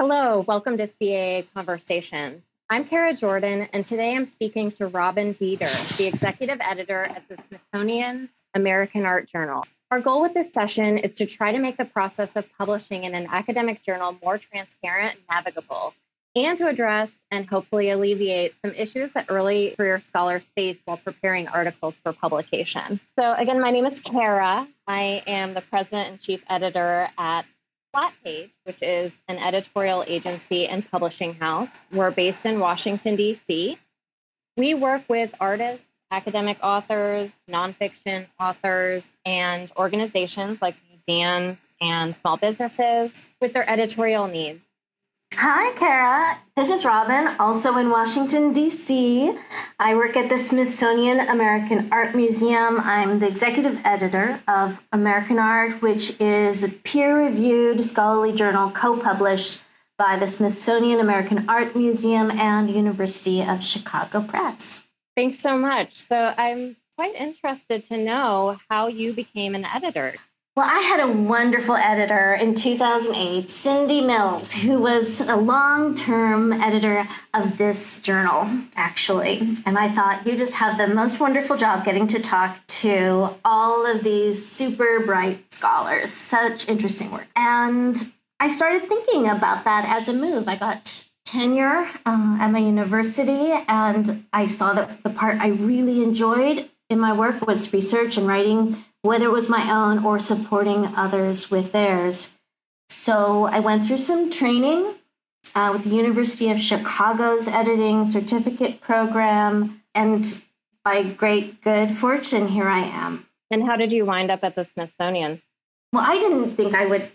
Hello, welcome to CAA Conversations. I'm Kara Jordan, and today I'm speaking to Robin Veder, the executive editor at the Smithsonian's American Art Journal. Our goal with this session is to try to make the process of publishing in an academic journal more transparent and navigable, and to address and hopefully alleviate some issues that early career scholars face while preparing articles for publication. So, again, my name is Kara. I am the president and chief editor at Flatpage, which is an editorial agency and publishing house. We're based in Washington, D.C. We work with artists, academic authors, nonfiction authors, and organizations like museums and small businesses with their editorial needs. Hi, Kara. This is Robin, also in Washington, D.C. I work at the Smithsonian American Art Museum. I'm the executive editor of American Art, which is a peer reviewed scholarly journal co published by the Smithsonian American Art Museum and University of Chicago Press. Thanks so much. So, I'm quite interested to know how you became an editor. Well, I had a wonderful editor in 2008, Cindy Mills, who was a long term editor of this journal, actually. And I thought, you just have the most wonderful job getting to talk to all of these super bright scholars. Such interesting work. And I started thinking about that as a move. I got tenure uh, at my university, and I saw that the part I really enjoyed in my work was research and writing whether it was my own or supporting others with theirs. So I went through some training uh, with the University of Chicago's editing certificate program, and by great good fortune, here I am. And how did you wind up at the Smithsonian? Well, I didn't think I would.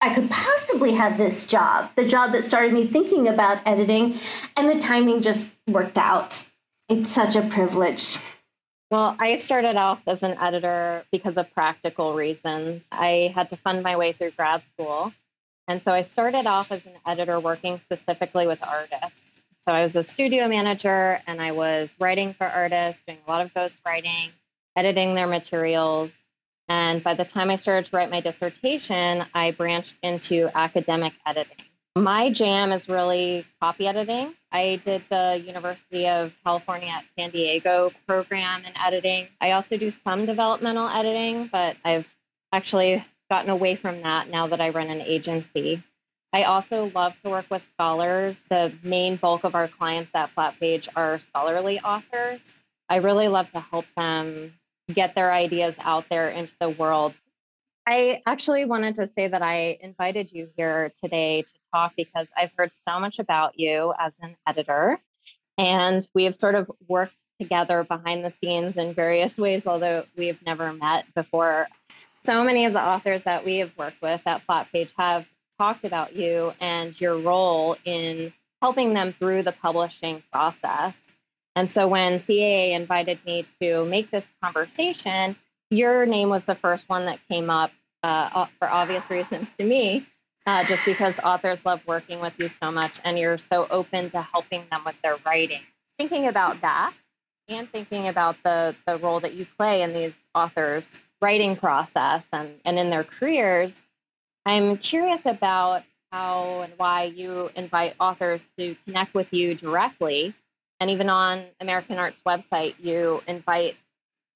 I could possibly have this job, the job that started me thinking about editing, and the timing just worked out. It's such a privilege. Well, I started off as an editor because of practical reasons. I had to fund my way through grad school. And so I started off as an editor working specifically with artists. So I was a studio manager and I was writing for artists, doing a lot of ghostwriting, editing their materials. And by the time I started to write my dissertation, I branched into academic editing. My jam is really copy editing. I did the University of California at San Diego program in editing. I also do some developmental editing, but I've actually gotten away from that now that I run an agency. I also love to work with scholars. The main bulk of our clients at Flatpage are scholarly authors. I really love to help them get their ideas out there into the world. I actually wanted to say that I invited you here today to talk because I've heard so much about you as an editor. And we have sort of worked together behind the scenes in various ways, although we have never met before. So many of the authors that we have worked with at Flatpage have talked about you and your role in helping them through the publishing process. And so when CAA invited me to make this conversation, your name was the first one that came up uh, for obvious reasons to me uh, just because authors love working with you so much and you're so open to helping them with their writing. Thinking about that and thinking about the, the role that you play in these authors' writing process and, and in their careers, I'm curious about how and why you invite authors to connect with you directly. And even on American Art's website, you invite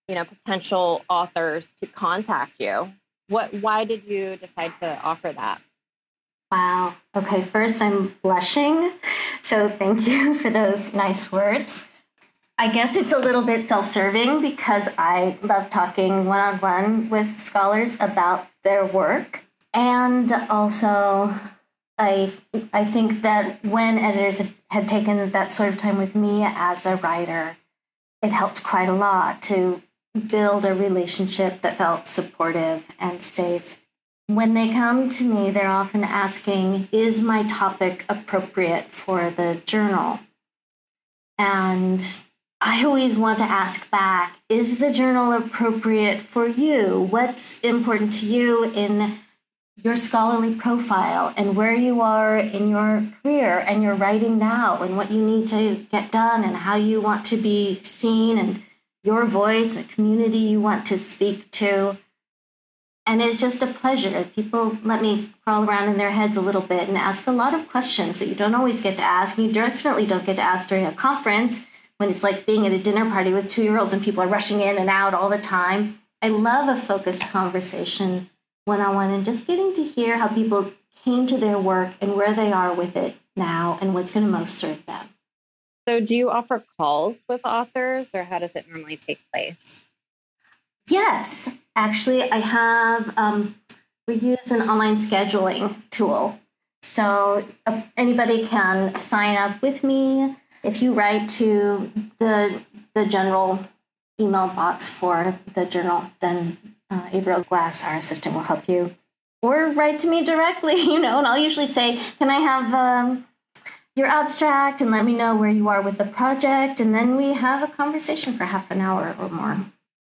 you know potential authors to contact you. What why did you decide to offer that? Wow. Okay, first I'm blushing. So thank you for those nice words. I guess it's a little bit self serving because I love talking one on one with scholars about their work. And also, I, I think that when editors had taken that sort of time with me as a writer, it helped quite a lot to build a relationship that felt supportive and safe when they come to me, they're often asking, Is my topic appropriate for the journal? And I always want to ask back Is the journal appropriate for you? What's important to you in your scholarly profile and where you are in your career and your writing now and what you need to get done and how you want to be seen and your voice, the community you want to speak to? And it's just a pleasure. People let me crawl around in their heads a little bit and ask a lot of questions that you don't always get to ask. You definitely don't get to ask during a conference when it's like being at a dinner party with two year olds and people are rushing in and out all the time. I love a focused conversation one on one and just getting to hear how people came to their work and where they are with it now and what's going to most serve them. So, do you offer calls with authors or how does it normally take place? Yes, actually, I have, um, we use an online scheduling tool. So, uh, anybody can sign up with me. If you write to the, the general email box for the journal, then uh, Averill Glass, our assistant, will help you. Or write to me directly, you know, and I'll usually say, Can I have um, your abstract and let me know where you are with the project? And then we have a conversation for half an hour or more.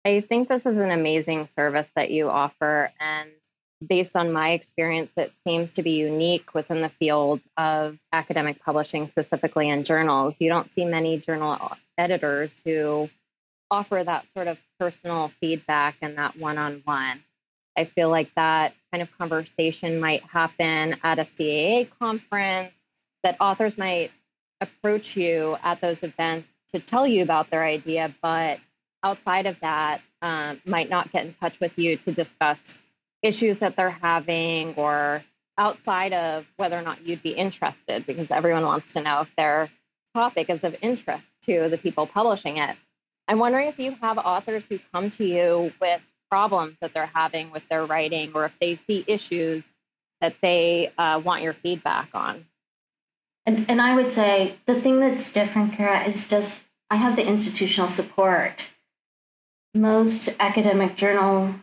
I think this is an amazing service that you offer. And based on my experience, it seems to be unique within the field of academic publishing, specifically in journals. You don't see many journal editors who offer that sort of personal feedback and that one on one. I feel like that kind of conversation might happen at a CAA conference, that authors might approach you at those events to tell you about their idea, but outside of that, um, might not get in touch with you to discuss issues that they're having or outside of whether or not you'd be interested, because everyone wants to know if their topic is of interest to the people publishing it. I'm wondering if you have authors who come to you with problems that they're having with their writing or if they see issues that they uh, want your feedback on. And, and I would say the thing that's different, Kara, is just I have the institutional support. Most academic journal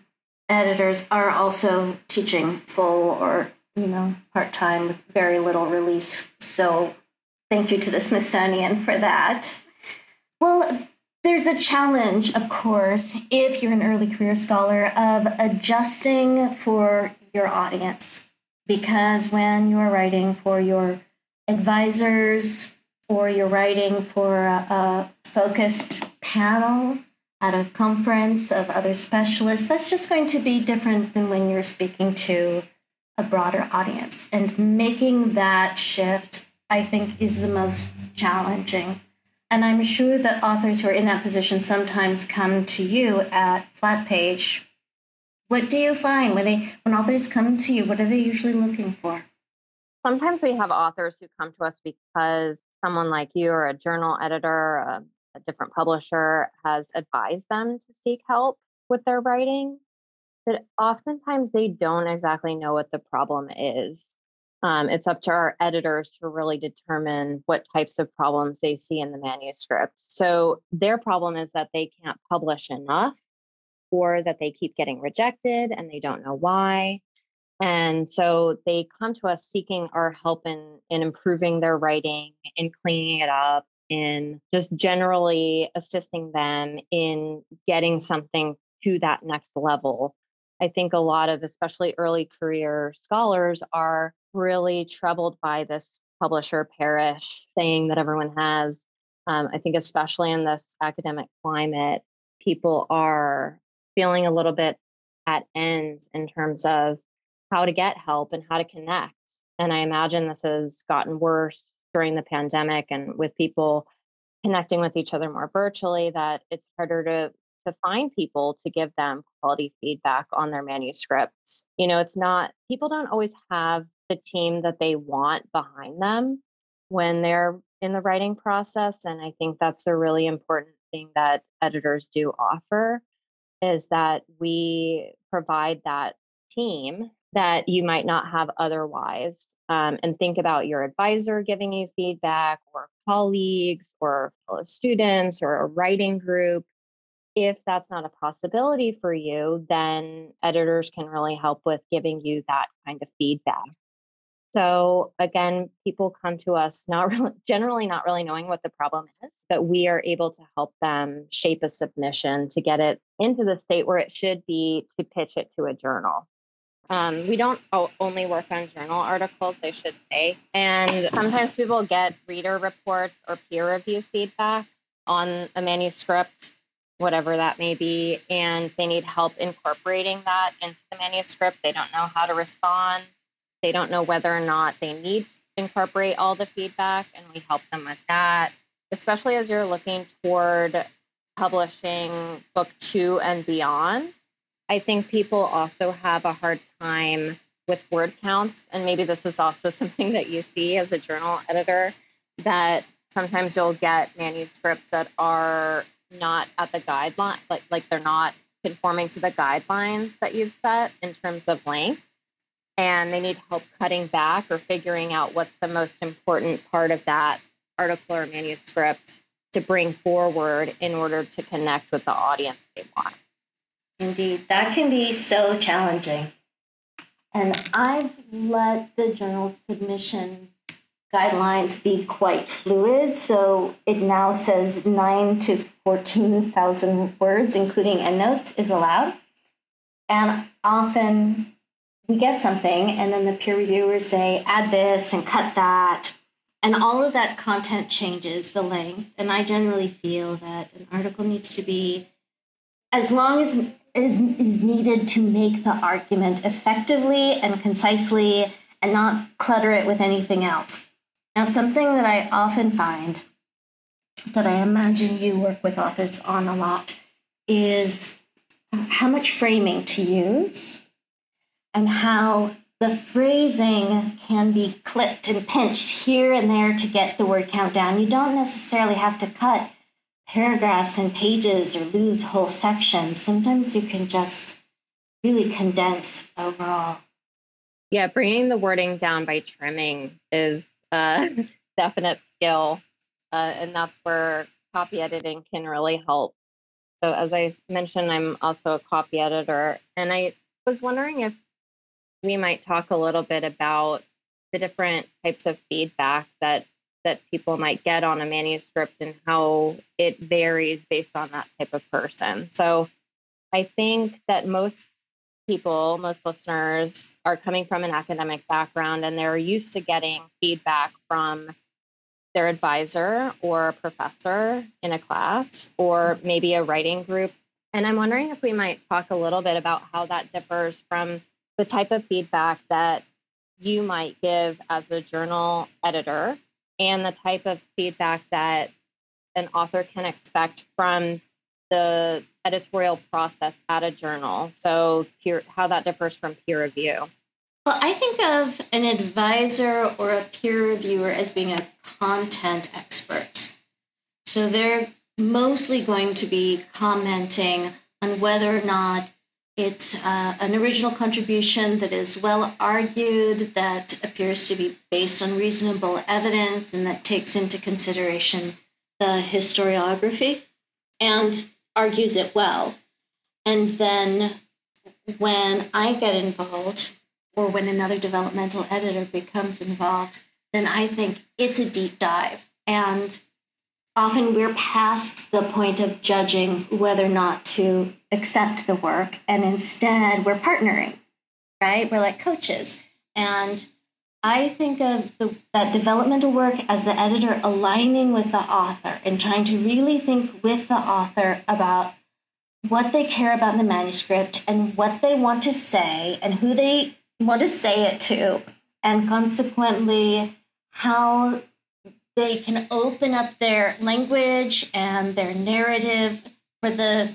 editors are also teaching full or you know part time with very little release. So thank you to the Smithsonian for that. Well, there's the challenge, of course, if you're an early career scholar, of adjusting for your audience. Because when you're writing for your advisors or you're writing for a, a focused panel at a conference of other specialists, that's just going to be different than when you're speaking to a broader audience. And making that shift, I think, is the most challenging and I'm sure that authors who are in that position sometimes come to you at Flatpage. What do you find when they when authors come to you? What are they usually looking for? Sometimes we have authors who come to us because someone like you or a journal editor, a, a different publisher has advised them to seek help with their writing. But oftentimes they don't exactly know what the problem is. Um, it's up to our editors to really determine what types of problems they see in the manuscript. So their problem is that they can't publish enough or that they keep getting rejected and they don't know why. And so they come to us seeking our help in, in improving their writing, in cleaning it up, in just generally assisting them in getting something to that next level. I think a lot of, especially early career scholars, are really troubled by this publisher perish saying that everyone has. Um, I think, especially in this academic climate, people are feeling a little bit at ends in terms of how to get help and how to connect. And I imagine this has gotten worse during the pandemic and with people connecting with each other more virtually, that it's harder to to find people to give them quality feedback on their manuscripts. You know, it's not, people don't always have the team that they want behind them when they're in the writing process. And I think that's a really important thing that editors do offer is that we provide that team that you might not have otherwise. Um, and think about your advisor giving you feedback, or colleagues, or fellow students, or a writing group if that's not a possibility for you, then editors can really help with giving you that kind of feedback. So again, people come to us not really, generally not really knowing what the problem is, but we are able to help them shape a submission to get it into the state where it should be to pitch it to a journal. Um, we don't only work on journal articles, I should say. And sometimes people get reader reports or peer review feedback on a manuscript whatever that may be, and they need help incorporating that into the manuscript. They don't know how to respond. They don't know whether or not they need to incorporate all the feedback, and we help them with that, especially as you're looking toward publishing book two and beyond. I think people also have a hard time with word counts. And maybe this is also something that you see as a journal editor that sometimes you'll get manuscripts that are not at the guideline, like, like they're not conforming to the guidelines that you've set in terms of length. And they need help cutting back or figuring out what's the most important part of that article or manuscript to bring forward in order to connect with the audience they want. Indeed, that can be so challenging. And I've let the journal submission guidelines be quite fluid. So it now says 9 to 14,000 words, including endnotes, is allowed. And often we get something, and then the peer reviewers say, add this and cut that. And all of that content changes the length. And I generally feel that an article needs to be as long as is, is needed to make the argument effectively and concisely and not clutter it with anything else. Now, something that I often find that I imagine you work with authors on a lot is how much framing to use and how the phrasing can be clipped and pinched here and there to get the word count down. You don't necessarily have to cut paragraphs and pages or lose whole sections. Sometimes you can just really condense overall. Yeah, bringing the wording down by trimming is a definite skill. Uh, and that's where copy editing can really help. So, as I mentioned, I'm also a copy editor. And I was wondering if we might talk a little bit about the different types of feedback that that people might get on a manuscript and how it varies based on that type of person. So I think that most people, most listeners are coming from an academic background and they're used to getting feedback from their advisor or a professor in a class or maybe a writing group. And I'm wondering if we might talk a little bit about how that differs from the type of feedback that you might give as a journal editor and the type of feedback that an author can expect from the editorial process at a journal. So, peer, how that differs from peer review. Well, I think of an advisor or a peer reviewer as being a content expert. So, they're mostly going to be commenting on whether or not it's uh, an original contribution that is well argued, that appears to be based on reasonable evidence, and that takes into consideration the historiography and argues it well. And then when I get involved, or when another developmental editor becomes involved, then I think it's a deep dive. And often we're past the point of judging whether or not to accept the work and instead we're partnering right? We're like coaches. And i think of the, that developmental work as the editor aligning with the author and trying to really think with the author about what they care about in the manuscript and what they want to say and who they want to say it to and consequently how they can open up their language and their narrative for the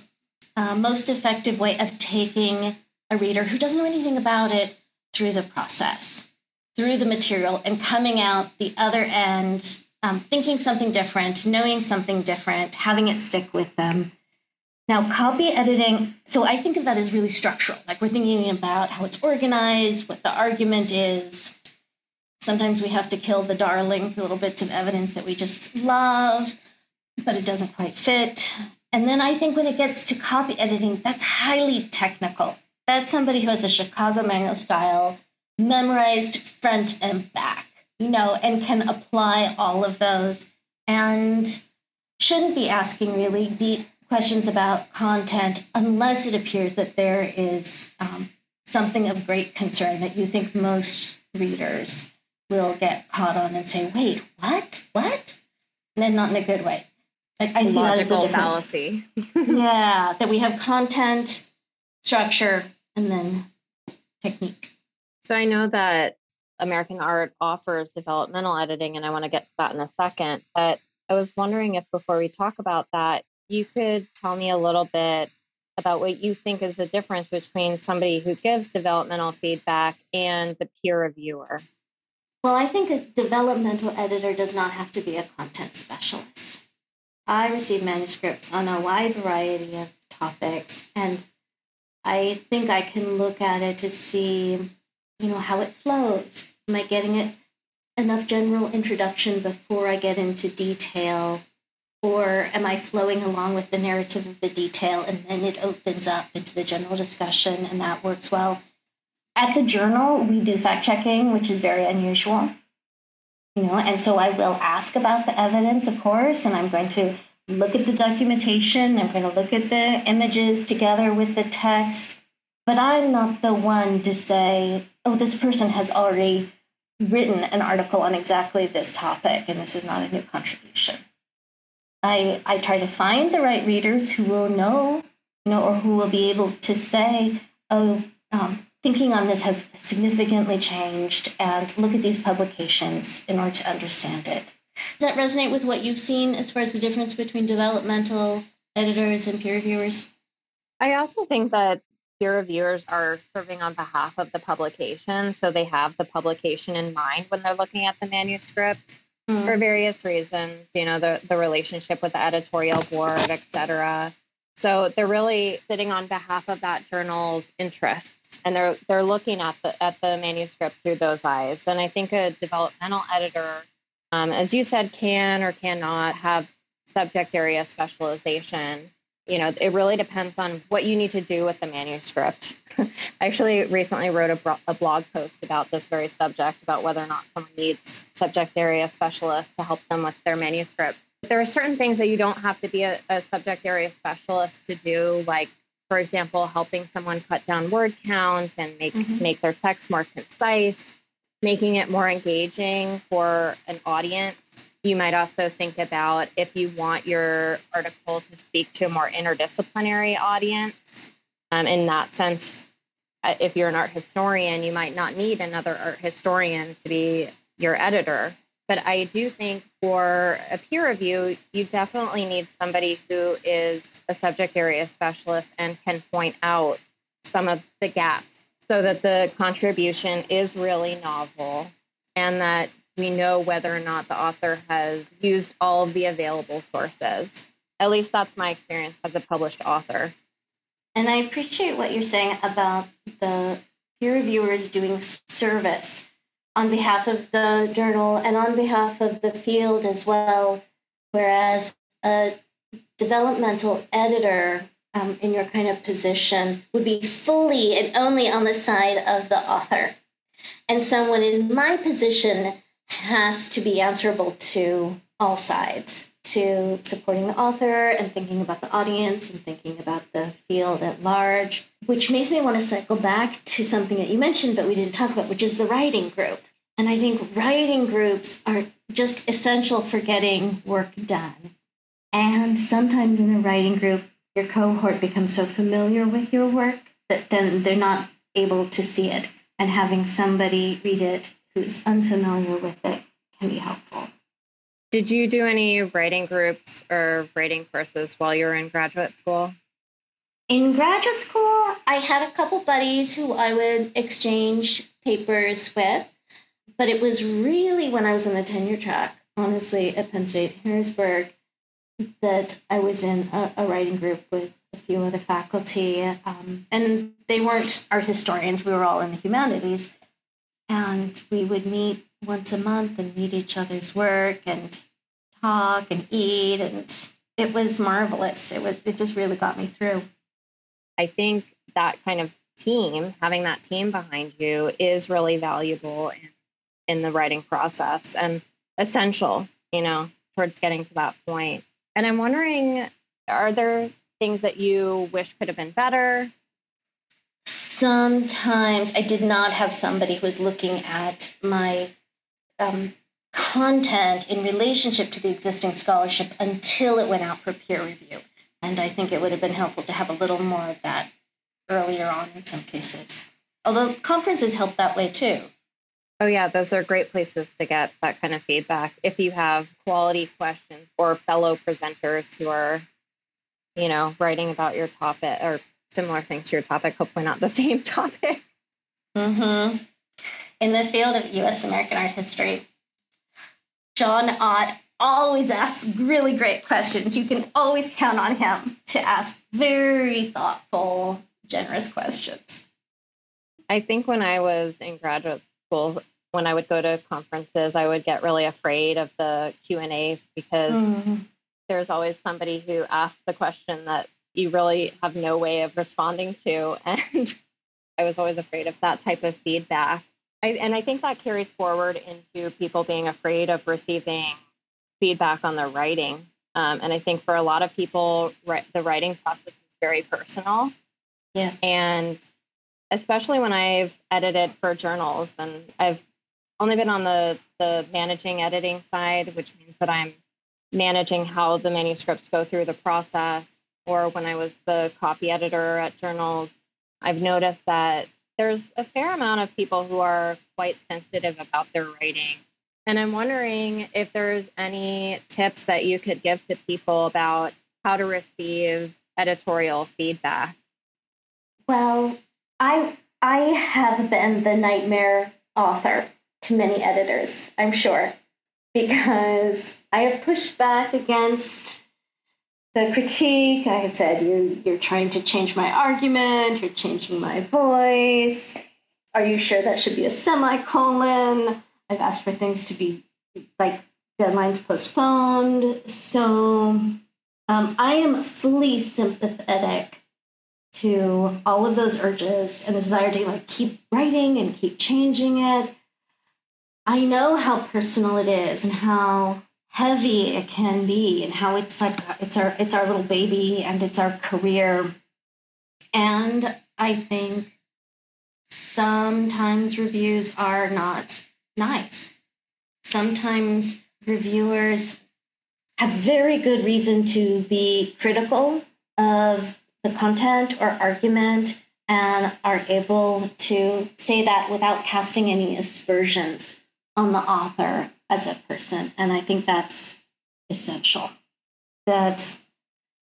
uh, most effective way of taking a reader who doesn't know anything about it through the process, through the material, and coming out the other end um, thinking something different, knowing something different, having it stick with them. Now, copy editing, so I think of that as really structural. Like we're thinking about how it's organized, what the argument is, Sometimes we have to kill the darlings, the little bits of evidence that we just love, but it doesn't quite fit. And then I think when it gets to copy editing, that's highly technical. That's somebody who has a Chicago manual style, memorized front and back, you know, and can apply all of those and shouldn't be asking really deep questions about content unless it appears that there is um, something of great concern that you think most readers will get caught on and say, wait, what? What? And then not in a good way. I, I see logical that as the fallacy. yeah, that we have content, structure, and then technique. So I know that American Art offers developmental editing, and I want to get to that in a second. But I was wondering if before we talk about that, you could tell me a little bit about what you think is the difference between somebody who gives developmental feedback and the peer reviewer. Well, I think a developmental editor does not have to be a content specialist. I receive manuscripts on a wide variety of topics, and I think I can look at it to see, you know, how it flows. Am I getting it enough general introduction before I get into detail? Or am I flowing along with the narrative of the detail and then it opens up into the general discussion and that works well? At the journal, we do fact checking, which is very unusual. You know, and so I will ask about the evidence, of course, and I'm going to look at the documentation, I'm going to look at the images together with the text, but I'm not the one to say, oh, this person has already written an article on exactly this topic, and this is not a new contribution. I, I try to find the right readers who will know, you know, or who will be able to say, oh, um, thinking on this has significantly changed, and look at these publications in order to understand it. Does that resonate with what you've seen as far as the difference between developmental editors and peer reviewers? I also think that peer reviewers are serving on behalf of the publication, so they have the publication in mind when they're looking at the manuscript mm. for various reasons. You know, the the relationship with the editorial board, et cetera. So they're really sitting on behalf of that journal's interests, and they're they're looking at the at the manuscript through those eyes. And I think a developmental editor um, as you said, can or cannot have subject area specialization. You know, it really depends on what you need to do with the manuscript. I actually recently wrote a, a blog post about this very subject about whether or not someone needs subject area specialists to help them with their manuscript. There are certain things that you don't have to be a, a subject area specialist to do, like for example, helping someone cut down word count and make mm-hmm. make their text more concise making it more engaging for an audience. You might also think about if you want your article to speak to a more interdisciplinary audience. Um, in that sense, uh, if you're an art historian, you might not need another art historian to be your editor. But I do think for a peer review, you definitely need somebody who is a subject area specialist and can point out some of the gaps so that the contribution is really novel and that we know whether or not the author has used all of the available sources. At least that's my experience as a published author. And I appreciate what you're saying about the peer reviewers doing service on behalf of the journal and on behalf of the field as well. Whereas a developmental editor um, in your kind of position would be fully and only on the side of the author. And someone in my position has to be answerable to all sides to supporting the author and thinking about the audience and thinking about the field at large, which makes me want to cycle back to something that you mentioned, but we didn't talk about, which is the writing group. And I think writing groups are just essential for getting work done. And sometimes in a writing group, your cohort becomes so familiar with your work that then they're not able to see it. And having somebody read it who's unfamiliar with it can be helpful. Did you do any writing groups or writing courses while you were in graduate school? In graduate school, I had a couple buddies who I would exchange papers with, but it was really when I was on the tenure track, honestly, at Penn State Harrisburg, that I was in a, a writing group with a few other faculty, um, and they weren't art historians. We were all in the humanities, and we would meet once a month and read each other's work and talk and eat, and it was marvelous. It was it just really got me through. I think that kind of team, having that team behind you, is really valuable in, in the writing process and essential. You know, towards getting to that point. And I'm wondering, are there things that you wish could have been better? Sometimes I did not have somebody who was looking at my um, content in relationship to the existing scholarship until it went out for peer review. And I think it would have been helpful to have a little more of that earlier on in some cases. Although conferences help that way too. Oh, yeah, those are great places to get that kind of feedback. If you have quality questions or fellow presenters who are, you know, writing about your topic or similar things to your topic, hopefully not the same topic. Mm-hmm. In the field of US American art history, John Ott always asks really great questions. You can always count on him to ask very thoughtful, generous questions. I think when I was in graduate school, when I would go to conferences, I would get really afraid of the Q and A because mm-hmm. there's always somebody who asks the question that you really have no way of responding to, and I was always afraid of that type of feedback. I, and I think that carries forward into people being afraid of receiving feedback on their writing. Um, and I think for a lot of people, the writing process is very personal. Yes. And especially when I've edited for journals and I've only been on the, the managing editing side, which means that I'm managing how the manuscripts go through the process. Or when I was the copy editor at journals, I've noticed that there's a fair amount of people who are quite sensitive about their writing. And I'm wondering if there's any tips that you could give to people about how to receive editorial feedback. Well, I I have been the nightmare author to many editors, I'm sure, because I have pushed back against the critique. I have said you you're trying to change my argument, you're changing my voice. Are you sure that should be a semicolon? I've asked for things to be like deadlines postponed. So um, I am fully sympathetic to all of those urges and the desire to like keep writing and keep changing it. I know how personal it is and how heavy it can be and how it's like it's our it's our little baby and it's our career. And I think sometimes reviews are not nice. Sometimes reviewers have very good reason to be critical of the content or argument and are able to say that without casting any aspersions on the author as a person. And I think that's essential. That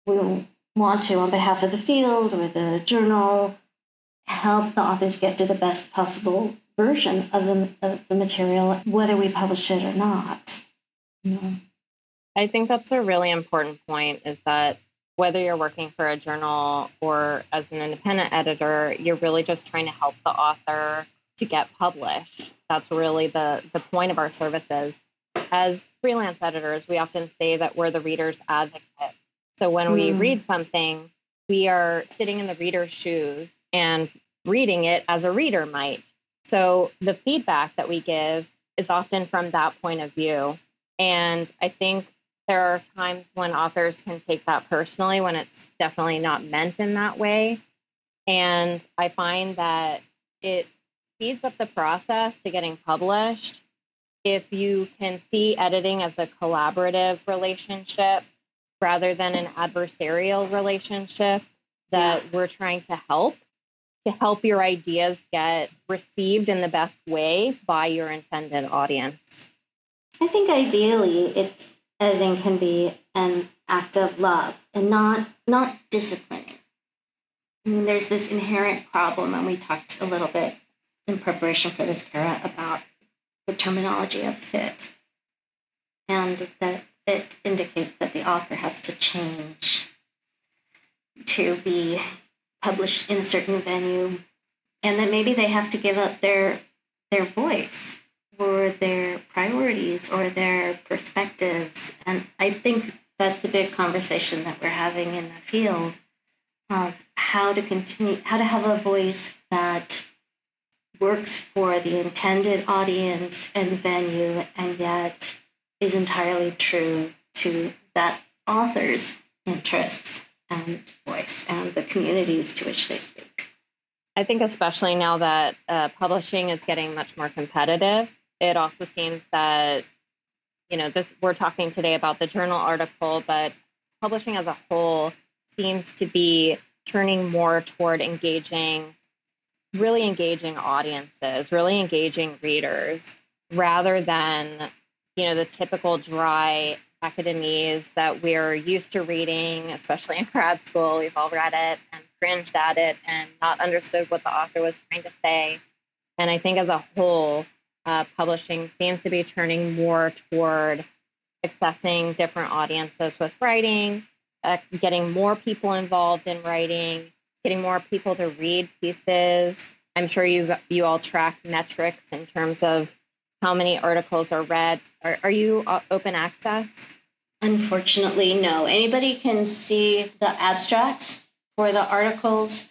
we want to, on behalf of the field or the journal, help the authors get to the best possible version of the, of the material, whether we publish it or not. Mm-hmm. I think that's a really important point is that whether you're working for a journal or as an independent editor, you're really just trying to help the author to get published. That's really the, the point of our services. As freelance editors, we often say that we're the reader's advocate. So when mm. we hmm. read something, we are sitting in the reader's shoes and reading it as a reader might. So the feedback that we give is often from that point of view. And I think there are times when authors can take that personally when it's definitely not meant in that way. And I find that it speeds up the process to getting published if you can see editing as a collaborative relationship rather than an adversarial relationship that yeah. we're trying to help to help your ideas get received in the best way by your intended audience. I think ideally it's editing can be an act of love and not not disciplining. I mean, there's this inherent problem, and we talked a little bit in preparation for this, Kara, about the terminology of fit, and that it indicates that the author has to change to be published in a certain venue, and that maybe they have to give up their their voice or their priorities or their perspectives. And I think that's a big conversation that we're having in the field of how to continue, how to have a voice that works for the intended audience and venue and yet is entirely true to that author's interests and voice and the communities to which they speak. I think, especially now that uh, publishing is getting much more competitive, it also seems that you know, this we're talking today about the journal article, but publishing as a whole seems to be turning more toward engaging, really engaging audiences, really engaging readers, rather than, you know, the typical dry academies that we're used to reading, especially in grad school. We've all read it and cringed at it and not understood what the author was trying to say. And I think as a whole, uh, publishing seems to be turning more toward accessing different audiences with writing, uh, getting more people involved in writing, getting more people to read pieces. I'm sure you you all track metrics in terms of how many articles are read. Are, are you uh, open access? Unfortunately, no. Anybody can see the abstracts for the articles,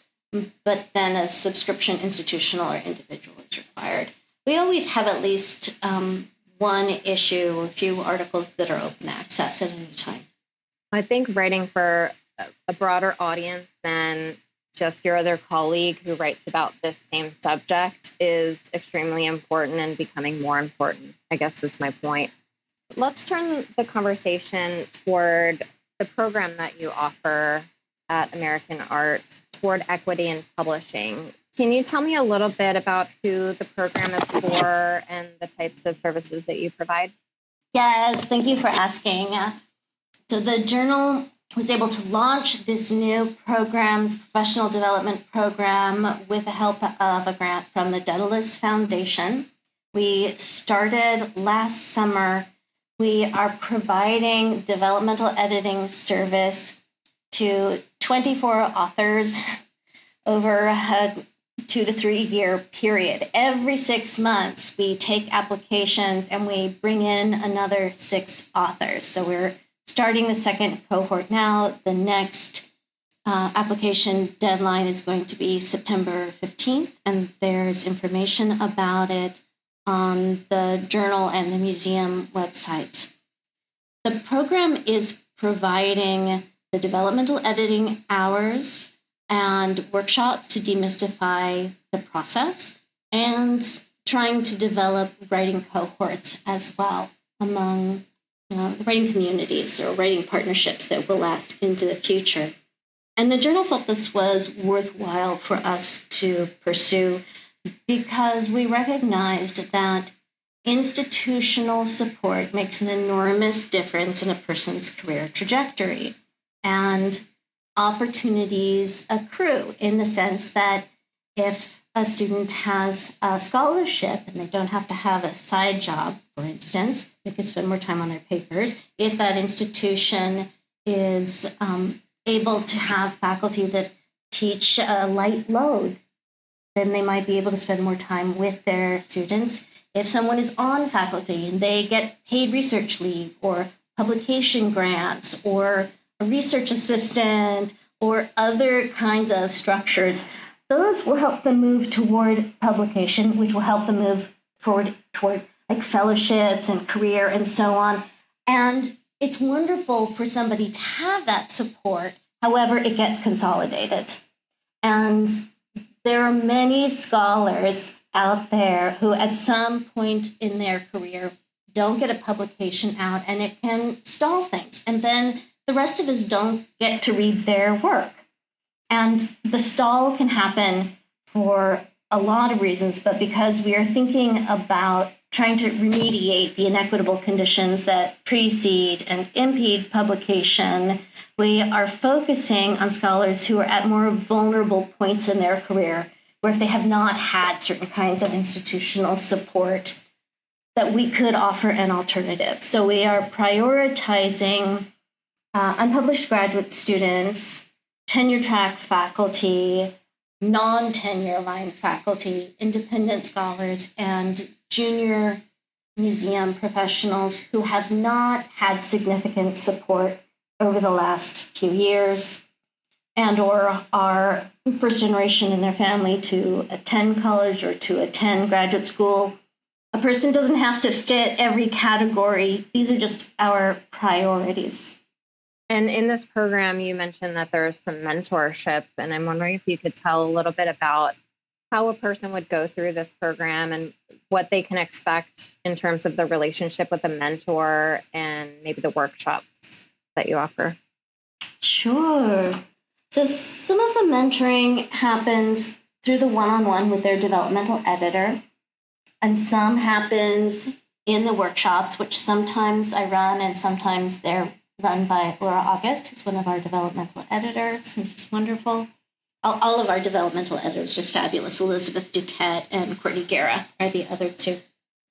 but then a subscription institutional or individual is required. We always have at least um, one issue, a few articles that are open access at any time. I think writing for a broader audience than just your other colleague who writes about this same subject is extremely important and becoming more important, I guess is my point. Let's turn the conversation toward the program that you offer at American Art toward equity in publishing. Can you tell me a little bit about who the program is for and the types of services that you provide? Yes, thank you for asking. So, the journal was able to launch this new program, this professional development program, with the help of a grant from the Daedalus Foundation. We started last summer. We are providing developmental editing service to 24 authors over a two to three year period. Every six months, we take applications and we bring in another six authors. So we're starting the second cohort now. The next uh, application deadline is going to be September 15th, and there's information about it on the journal and the museum websites. The program is providing the developmental editing hours and workshops to demystify the process and trying to develop writing cohorts as well among uh, writing communities or writing partnerships that will last into the future. And the journal felt this was worthwhile for us to pursue because we recognized that institutional support makes an enormous difference in a person's career trajectory. And opportunities accrue in the sense that if a student has a scholarship and they don't have to have a side job, for instance, they can spend more time on their papers. If that institution is um, able to have faculty that teach a light load, then they might be able to spend more time with their students. If someone is on faculty and they get paid research leave or publication grants or research assistant or other kinds of structures, those will help them move toward publication, which will help them move forward toward like fellowships and career and so on. And it's wonderful for somebody to have that support. However, it gets consolidated. And there are many scholars out there who, at some point in their career, don't get a publication out and it can stall things. And then the rest of us don't get to read their work. And the stall can happen for a lot of reasons, but because we are thinking about trying to remediate the inequitable conditions that precede and impede publication, we are focusing on scholars who are at more vulnerable points in their career, where if they have not had certain kinds of institutional support, that we could offer an alternative. So we are prioritizing uh, unpublished graduate students, tenure track faculty, non tenure line faculty, independent scholars, and junior museum professionals who have not had significant support over the last few years and or are first generation in their family to attend college or to attend graduate school. A person doesn't have to fit every category. These are just our priorities and in this program, you mentioned that there's some mentorship, and I'm wondering if you could tell a little bit about how a person would go through this program and what they can expect in terms of the relationship with a mentor and maybe the workshops that you offer? Sure. So some of the mentoring happens through the one-on-one with their developmental editor, and some happens in the workshops, which sometimes I run and sometimes they're run by Laura August, who's one of our developmental editors, who's just wonderful. All, all of our developmental editors just fabulous. Elizabeth Duquette and Courtney Guerra are the other two.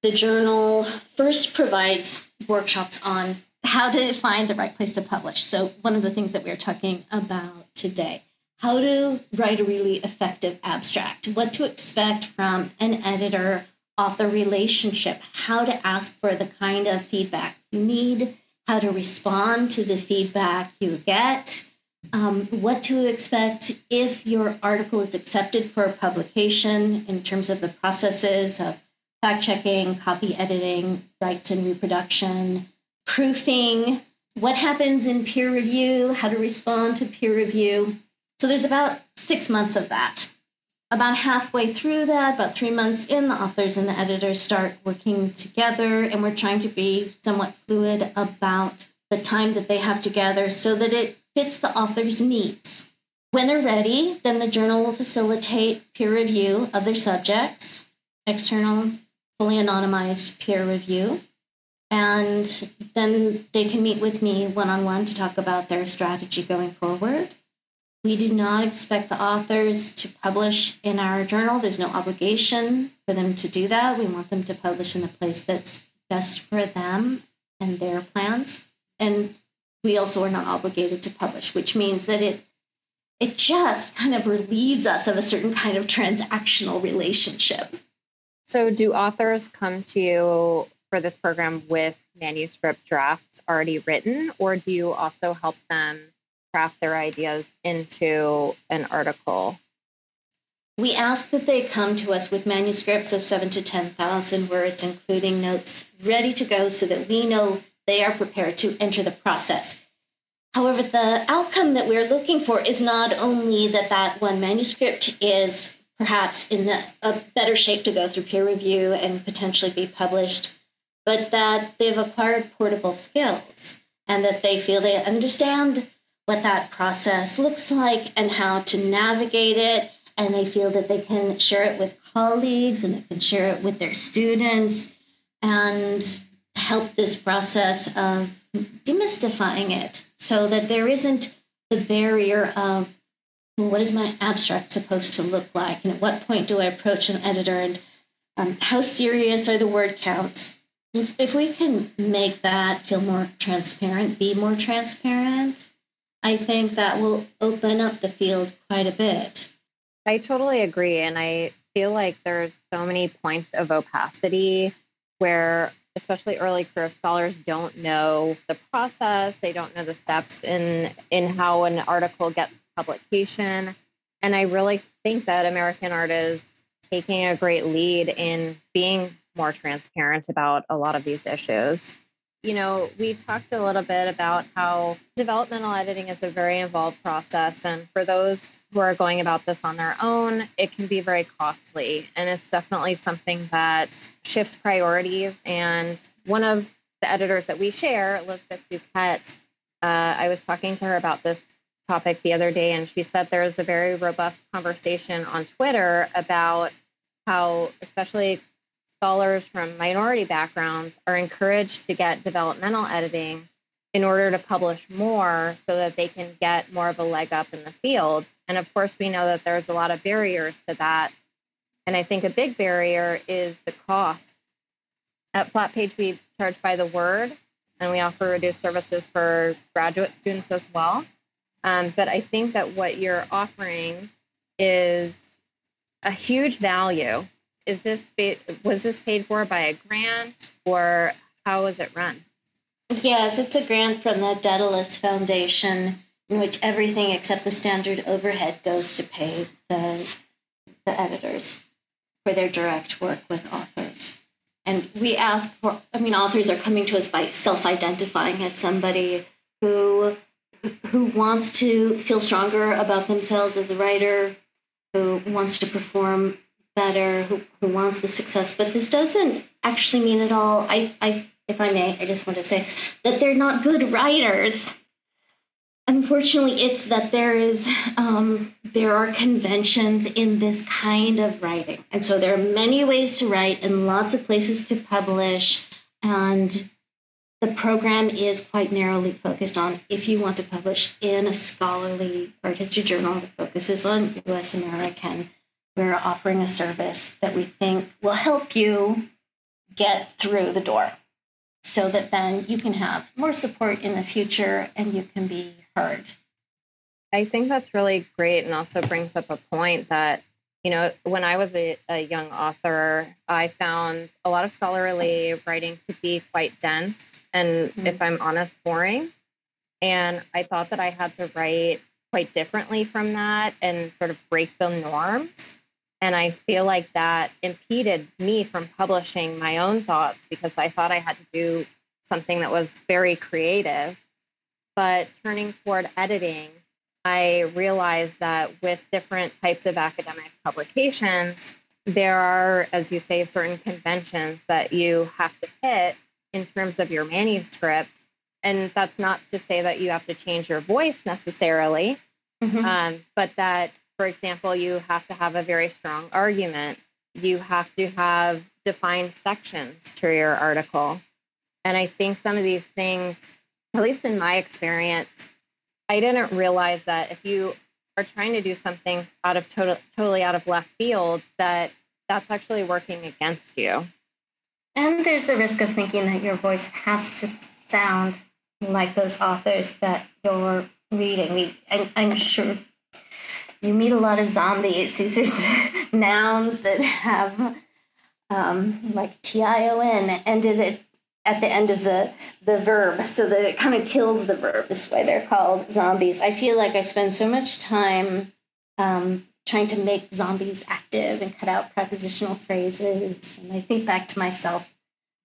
The journal first provides workshops on how to find the right place to publish. So, one of the things that we're talking about today how to write a really effective abstract, what to expect from an editor author relationship, how to ask for the kind of feedback you need, how to respond to the feedback you get, um, what to expect if your article is accepted for publication in terms of the processes of fact checking, copy editing, rights and reproduction, proofing, what happens in peer review, how to respond to peer review. So there's about six months of that. About halfway through that, about three months in, the authors and the editors start working together, and we're trying to be somewhat fluid about the time that they have together so that it fits the author's needs. When they're ready, then the journal will facilitate peer review of their subjects, external, fully anonymized peer review. And then they can meet with me one on one to talk about their strategy going forward. We do not expect the authors to publish in our journal. There's no obligation for them to do that. We want them to publish in the place that's best for them and their plans. And we also are not obligated to publish, which means that it it just kind of relieves us of a certain kind of transactional relationship. So do authors come to you for this program with manuscript drafts already written, or do you also help them craft their ideas into an article? We ask that they come to us with manuscripts of seven to 10,000 words, including notes ready to go so that we know they are prepared to enter the process. However, the outcome that we're looking for is not only that that one manuscript is perhaps in a, a better shape to go through peer review and potentially be published, but that they've acquired portable skills and that they feel they understand what that process looks like and how to navigate it. And they feel that they can share it with colleagues and they can share it with their students and help this process of demystifying it so that there isn't the barrier of well, what is my abstract supposed to look like and at what point do i approach an editor and um, how serious are the word counts if, if we can make that feel more transparent be more transparent I think that will open up the field quite a bit. I totally agree. And I feel like there's so many points of opacity where especially early career scholars don't know the process they don't know the steps in in how an article gets to publication and i really think that american art is taking a great lead in being more transparent about a lot of these issues you know, we talked a little bit about how developmental editing is a very involved process. And for those who are going about this on their own, it can be very costly. And it's definitely something that shifts priorities. And one of the editors that we share, Elizabeth Duquette, uh, I was talking to her about this topic the other day, and she said there's a very robust conversation on Twitter about how, especially scholars from minority backgrounds are encouraged to get developmental editing in order to publish more so that they can get more of a leg up in the field. And of course, we know that there's a lot of barriers to that. And I think a big barrier is the cost. At Flatpage, we charge by the word, and we offer reduced services for graduate students as well. Um, but I think that what you're offering is a huge value is this paid, was this paid for by a grant or how was it run? Yes, it's a grant from the Daedalus Foundation in which everything except the standard overhead goes to pay the, the editors for their direct work with authors. And we ask for, I mean, authors are coming to us by self identifying as somebody who who wants to feel stronger about themselves as a writer, who wants to perform better, who, who wants the success. But this doesn't actually mean at all. I, I, if I may, I just want to say that they're not good writers. Unfortunately, it's that there is um, there are conventions in this kind of writing, and so there are many ways to write and lots of places to publish, and the program is quite narrowly focused on if you want to publish in a scholarly art history journal that focuses on U.S. American. We're offering a service that we think will help you get through the door so that then you can have more support in the future and you can be heard. I think that's really great and also brings up a point that, you know, when I was a, a young author, I found a lot of scholarly writing to be quite dense and, mm-hmm. if I'm honest, boring. And I thought that I had to write quite differently from that and sort of break the norms. And I feel like that impeded me from publishing my own thoughts because I thought I had to do something that was very creative. But turning toward editing, I realized that with different types of academic publications, there are, as you say, certain conventions that you have to hit in terms of your manuscript. And that's not to say that you have to change your voice necessarily, mm-hmm. um, but that for example, you have to have a very strong argument. You have to have defined sections to your article. And I think some of these things, at least in my experience, I didn't realize that if you are trying to do something out of total, totally out of left field, that that's actually working against you. And there's the risk of thinking that your voice has to sound like those authors that you're reading. We, I, I'm sure you meet a lot of zombies. These are nouns that have um, like T-I-O-N ended at, at the end of the, the verb so that it kind of kills the verb. This is why they're called zombies. I feel like I spend so much time um, trying to make zombies active and cut out prepositional phrases. And I think back to myself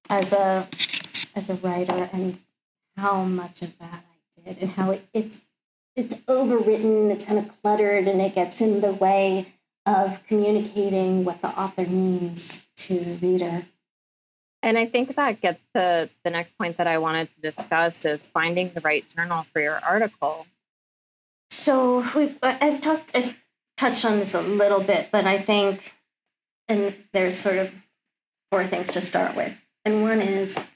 as a as a writer and how much of that I did and how it, it's it's overwritten, it's kind of cluttered, and it gets in the way of communicating what the author means to the reader. And I think that gets to the next point that I wanted to discuss is finding the right journal for your article. So we I've talked I've touched on this a little bit, but I think and there's sort of four things to start with. And one is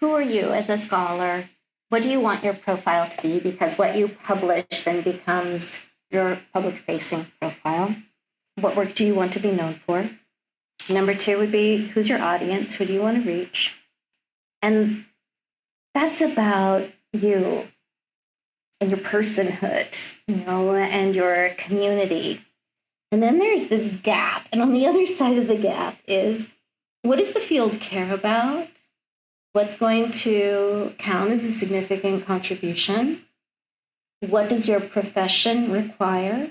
who are you as a scholar? What do you want your profile to be? Because what you publish then becomes your public facing profile. What work do you want to be known for? Number two would be who's your audience? Who do you want to reach? And that's about you and your personhood, you know, and your community. And then there's this gap. And on the other side of the gap is what does the field care about? What's going to count as a significant contribution? What does your profession require?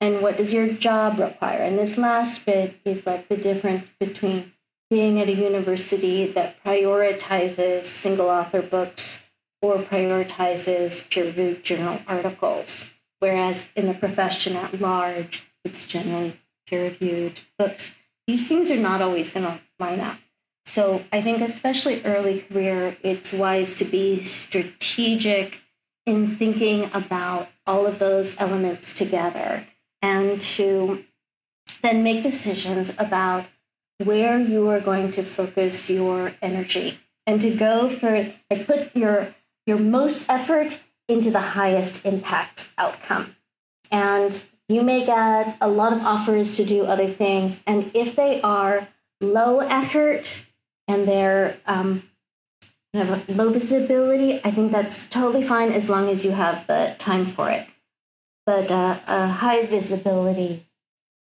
And what does your job require? And this last bit is like the difference between being at a university that prioritizes single author books or prioritizes peer reviewed journal articles. Whereas in the profession at large, it's generally peer reviewed books. These things are not always going to line up. So I think, especially early career, it's wise to be strategic in thinking about all of those elements together and to then make decisions about where you are going to focus your energy and to go for and put your your most effort into the highest impact outcome. And you may get a lot of offers to do other things and if they are low effort and they're um, low visibility, I think that's totally fine as long as you have the time for it. But uh, a high visibility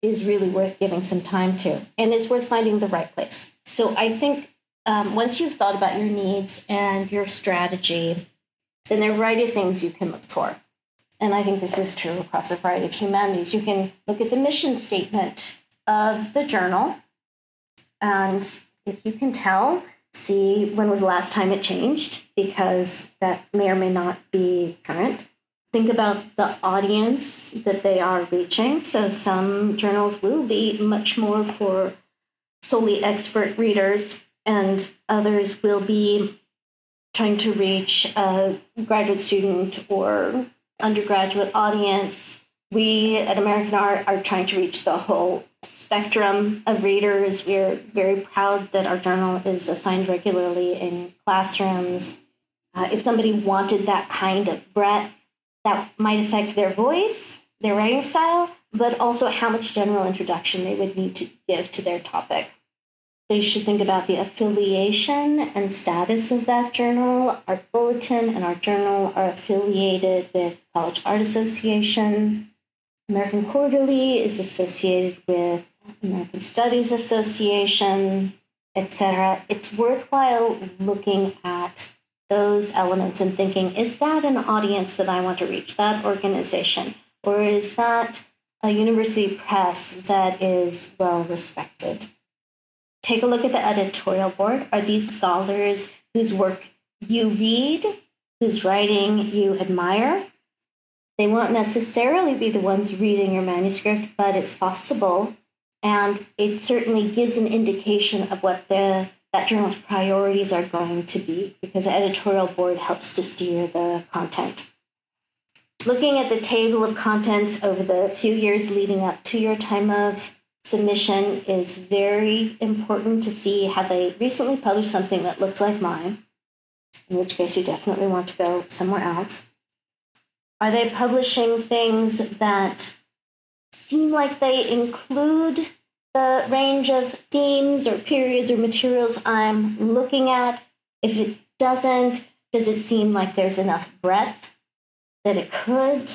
is really worth giving some time to, and it's worth finding the right place. So I think um, once you've thought about your needs and your strategy, then there are a variety of things you can look for. And I think this is true across a variety of humanities. You can look at the mission statement of the journal and if you can tell, see when was the last time it changed, because that may or may not be current. think about the audience that they are reaching. So some journals will be much more for solely expert readers, and others will be trying to reach a graduate student or undergraduate audience. We at American Art are trying to reach the whole spectrum of readers. We're very proud that our journal is assigned regularly in classrooms. Uh, if somebody wanted that kind of breadth, that might affect their voice, their writing style, but also how much general introduction they would need to give to their topic. They should think about the affiliation and status of that journal. Our bulletin and our journal are affiliated with College Art Association. American Quarterly is associated with American Studies Association, etc. It's worthwhile looking at those elements and thinking, is that an audience that I want to reach, that organization? Or is that a university press that is well respected? take a look at the editorial board. Are these scholars whose work you read, whose writing you admire? They won't necessarily be the ones reading your manuscript, but it's possible. And it certainly gives an indication of what the that journal's priorities are going to be because the editorial board helps to steer the content. Looking at the table of contents over the few years leading up to your time of submission is very important to see have they recently published something that looks like mine, in which case you definitely want to go somewhere else. Are they publishing things that seem like they include the range of themes or periods or materials I'm looking at? If it doesn't, does it seem like there's enough breadth that it could?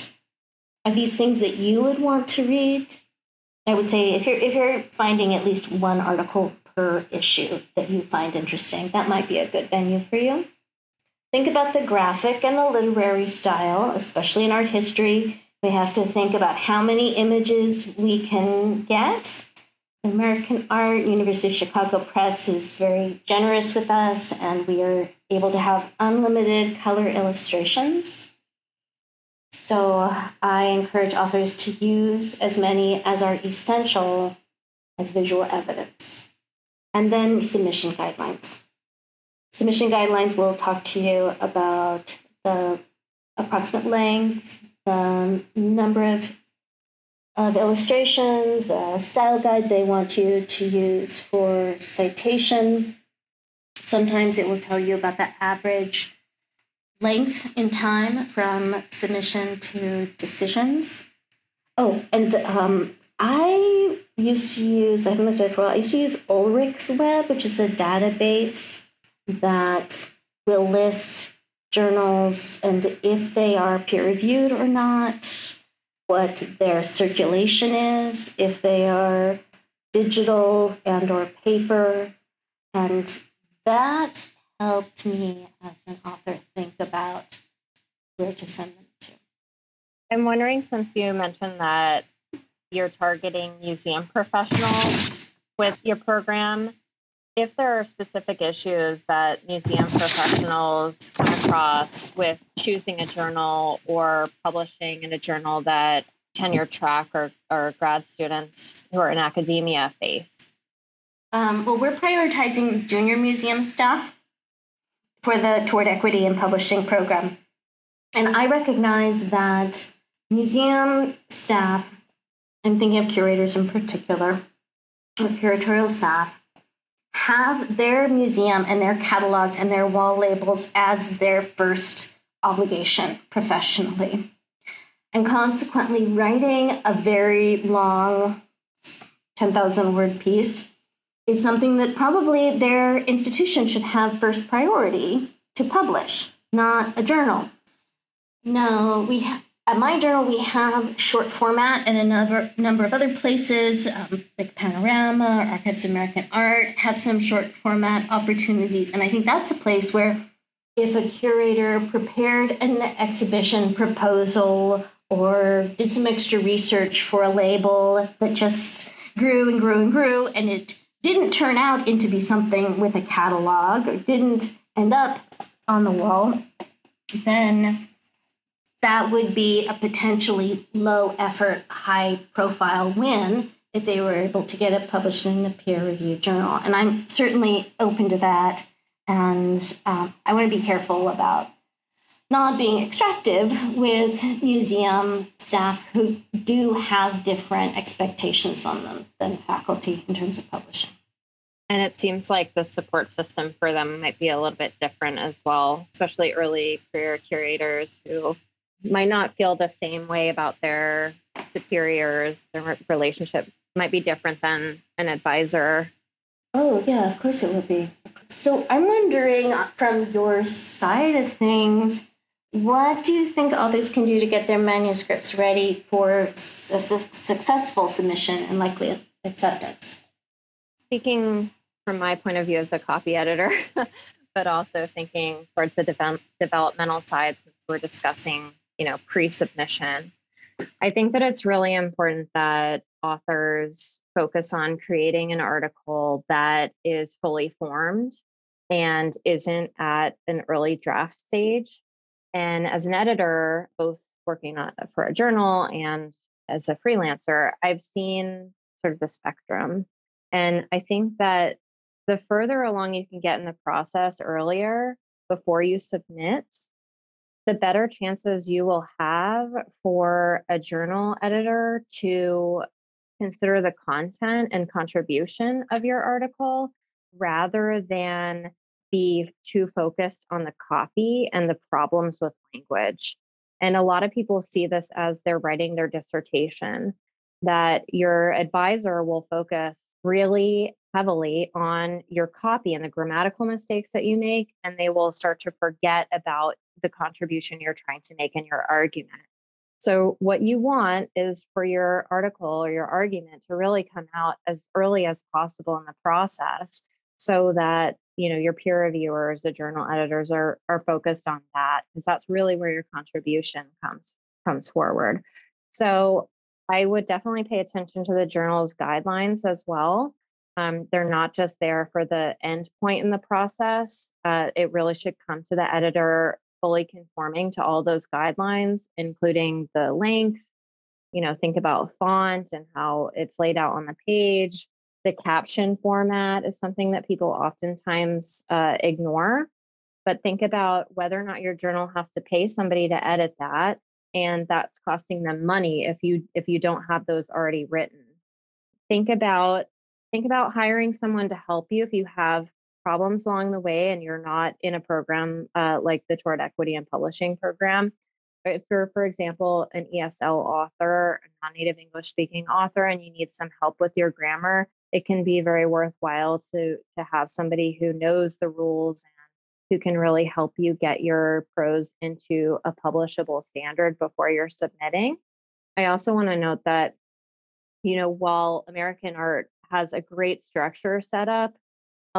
Are these things that you would want to read? I would say if you're if you're finding at least one article per issue that you find interesting, that might be a good venue for you. Think about the graphic and the literary style, especially in art history. We have to think about how many images we can get. American Art University of Chicago Press is very generous with us, and we are able to have unlimited color illustrations. So I encourage authors to use as many as are essential as visual evidence. And then submission guidelines. Submission guidelines will talk to you about the approximate length, the number of, of illustrations, the style guide they want you to use for citation. Sometimes it will tell you about the average length in time from submission to decisions. Oh, and um, I used to use, I haven't looked at it for a while, I used to use Ulrich's Web, which is a database that will list journals and if they are peer reviewed or not, what their circulation is, if they are digital and or paper. And that helped me as an author think about where to send them to. I'm wondering, since you mentioned that you're targeting museum professionals with your program, if there are specific issues that museum professionals come across with choosing a journal or publishing in a journal that tenure track or, or grad students who are in academia face? Um, well, we're prioritizing junior museum staff for the Toward Equity in Publishing program. And I recognize that museum staff, I'm thinking of curators in particular, or curatorial staff, have their museum and their catalogs and their wall labels as their first obligation professionally. And consequently, writing a very long 10,000 word piece is something that probably their institution should have first priority to publish, not a journal. No, we ha- at my journal we have short format and a number, number of other places, um, like Panorama, Archives of American Art, have some short format opportunities, and I think that's a place where if a curator prepared an exhibition proposal or did some extra research for a label that just grew and grew and grew and it didn't turn out into be something with a catalog or didn't end up on the wall, then that would be a potentially low effort, high profile win if they were able to get it published in a peer reviewed journal. And I'm certainly open to that. And um, I want to be careful about not being extractive with museum staff who do have different expectations on them than faculty in terms of publishing. And it seems like the support system for them might be a little bit different as well, especially early career curators who might not feel the same way about their superiors. Their relationship might be different than an advisor. Oh, yeah, of course it would be. So I'm wondering uh, from your side of things, what do you think authors can do to get their manuscripts ready for a su- successful submission and likely acceptance? Speaking from my point of view as a copy editor, but also thinking towards the de- developmental side, since we're discussing, you know, pre-submission, I think that it's really important that authors focus on creating an article that is fully formed and isn't at an early draft stage and as an editor, both working on, for a journal and as a freelancer, I've seen sort of the spectrum. And I think that the further along you can get in the process earlier before you submit, the better chances you will have for a journal editor to consider the content and contribution of your article rather than be too focused on the copy and the problems with language. And a lot of people see this as they're writing their dissertation, that your advisor will focus really heavily on your copy and the grammatical mistakes that you make, and they will start to forget about the contribution you're trying to make in your argument. So, what you want is for your article or your argument to really come out as early as possible in the process so that you know your peer reviewers the journal editors are are focused on that because that's really where your contribution comes comes forward. So i would definitely pay attention to the journal's guidelines as well. Um, they're not just there for the end point in the process. Uh, it really should come to the editor fully conforming to all those guidelines including the length you know think about font and how it's laid out on the page the caption format is something that people oftentimes uh, ignore. But think about whether or not your journal has to pay somebody to edit that, and that's costing them money if you if you don't have those already written. Think about think about hiring someone to help you if you have problems along the way and you're not in a program uh, like the Toward Equity and Publishing program. If you're, for example, an ESL author, a non native English speaking author, and you need some help with your grammar, it can be very worthwhile to to have somebody who knows the rules and who can really help you get your prose into a publishable standard before you're submitting. I also want to note that you know while American art has a great structure set up,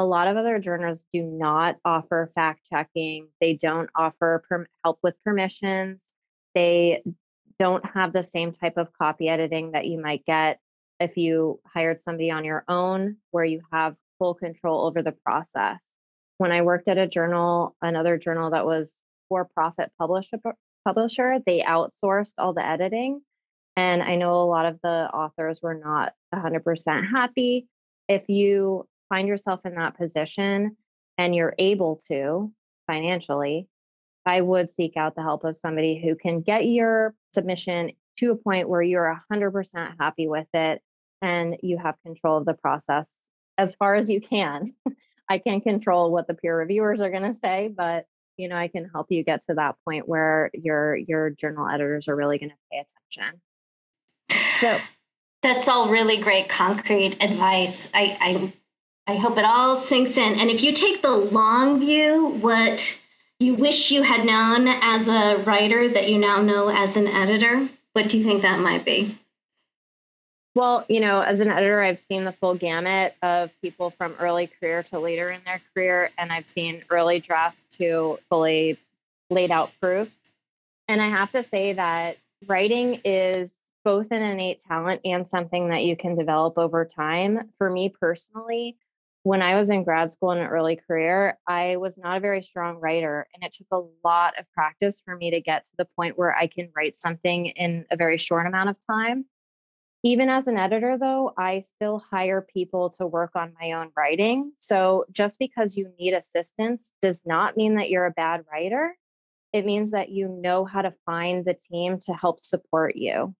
a lot of other journals do not offer fact checking. They don't offer per- help with permissions. They don't have the same type of copy editing that you might get if you hired somebody on your own where you have full control over the process. When I worked at a journal, another journal that was for profit publisher, publisher, they outsourced all the editing. And I know a lot of the authors were not 100% happy. If you find yourself in that position and you're able to financially, I would seek out the help of somebody who can get your submission to a point where you're 100% happy with it and you have control of the process as far as you can. I can't control what the peer reviewers are going to say, but you know, I can help you get to that point where your your journal editors are really going to pay attention. So that's all really great concrete advice. I, I I hope it all sinks in. And if you take the long view, what you wish you had known as a writer that you now know as an editor, what do you think that might be? Well, you know, as an editor, I've seen the full gamut of people from early career to later in their career, and I've seen early drafts to fully laid out proofs. And I have to say that writing is both an innate talent and something that you can develop over time. For me personally, when I was in grad school in an early career, I was not a very strong writer. And it took a lot of practice for me to get to the point where I can write something in a very short amount of time. Even as an editor, though, I still hire people to work on my own writing. So just because you need assistance does not mean that you're a bad writer. It means that you know how to find the team to help support you.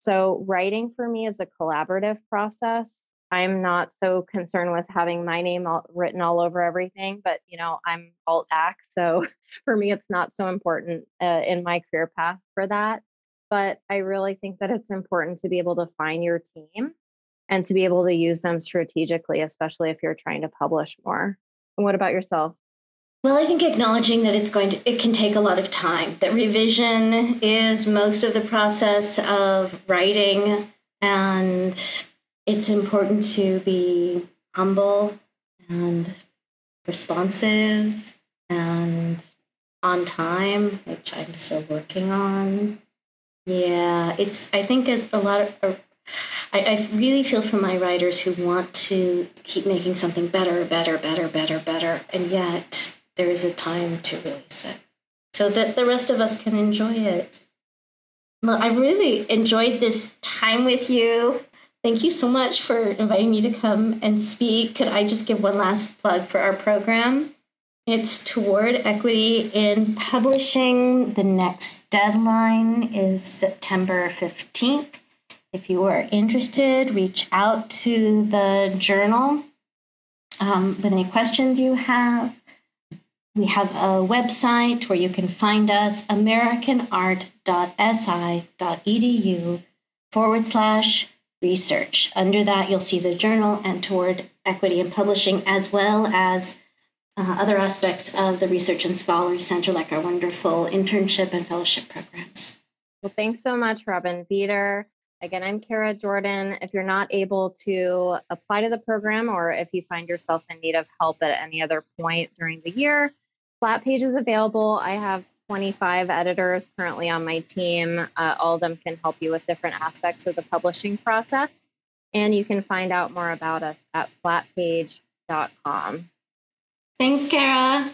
So, writing for me is a collaborative process. I'm not so concerned with having my name all, written all over everything, but you know, I'm alt ac, so for me, it's not so important uh, in my career path for that. But I really think that it's important to be able to find your team and to be able to use them strategically, especially if you're trying to publish more. And what about yourself? Well, I think acknowledging that it's going to, it can take a lot of time. That revision is most of the process of writing, and it's important to be humble and responsive and on time, which I'm still working on. Yeah, it's, I think, as a lot of, er, I, I really feel for my writers who want to keep making something better, better, better, better, better, and yet there is a time to release it so that the rest of us can enjoy it. Well, I really enjoyed this time with you. Thank you so much for inviting me to come and speak. Could I just give one last plug for our program? It's toward equity in publishing. The next deadline is September 15th. If you are interested, reach out to the journal um, with any questions you have. We have a website where you can find us americanart.si.edu forward slash research. Under that, you'll see the journal and toward equity in publishing, as well as uh, other aspects of the Research and Scholarly Center, like our wonderful internship and fellowship programs. Well, thanks so much, Robin Veder. Again, I'm Kara Jordan. If you're not able to apply to the program or if you find yourself in need of help at any other point during the year, Flat Page is available. I have 25 editors currently on my team. Uh, all of them can help you with different aspects of the publishing process. And you can find out more about us at flatpage.com. Thanks, Kara.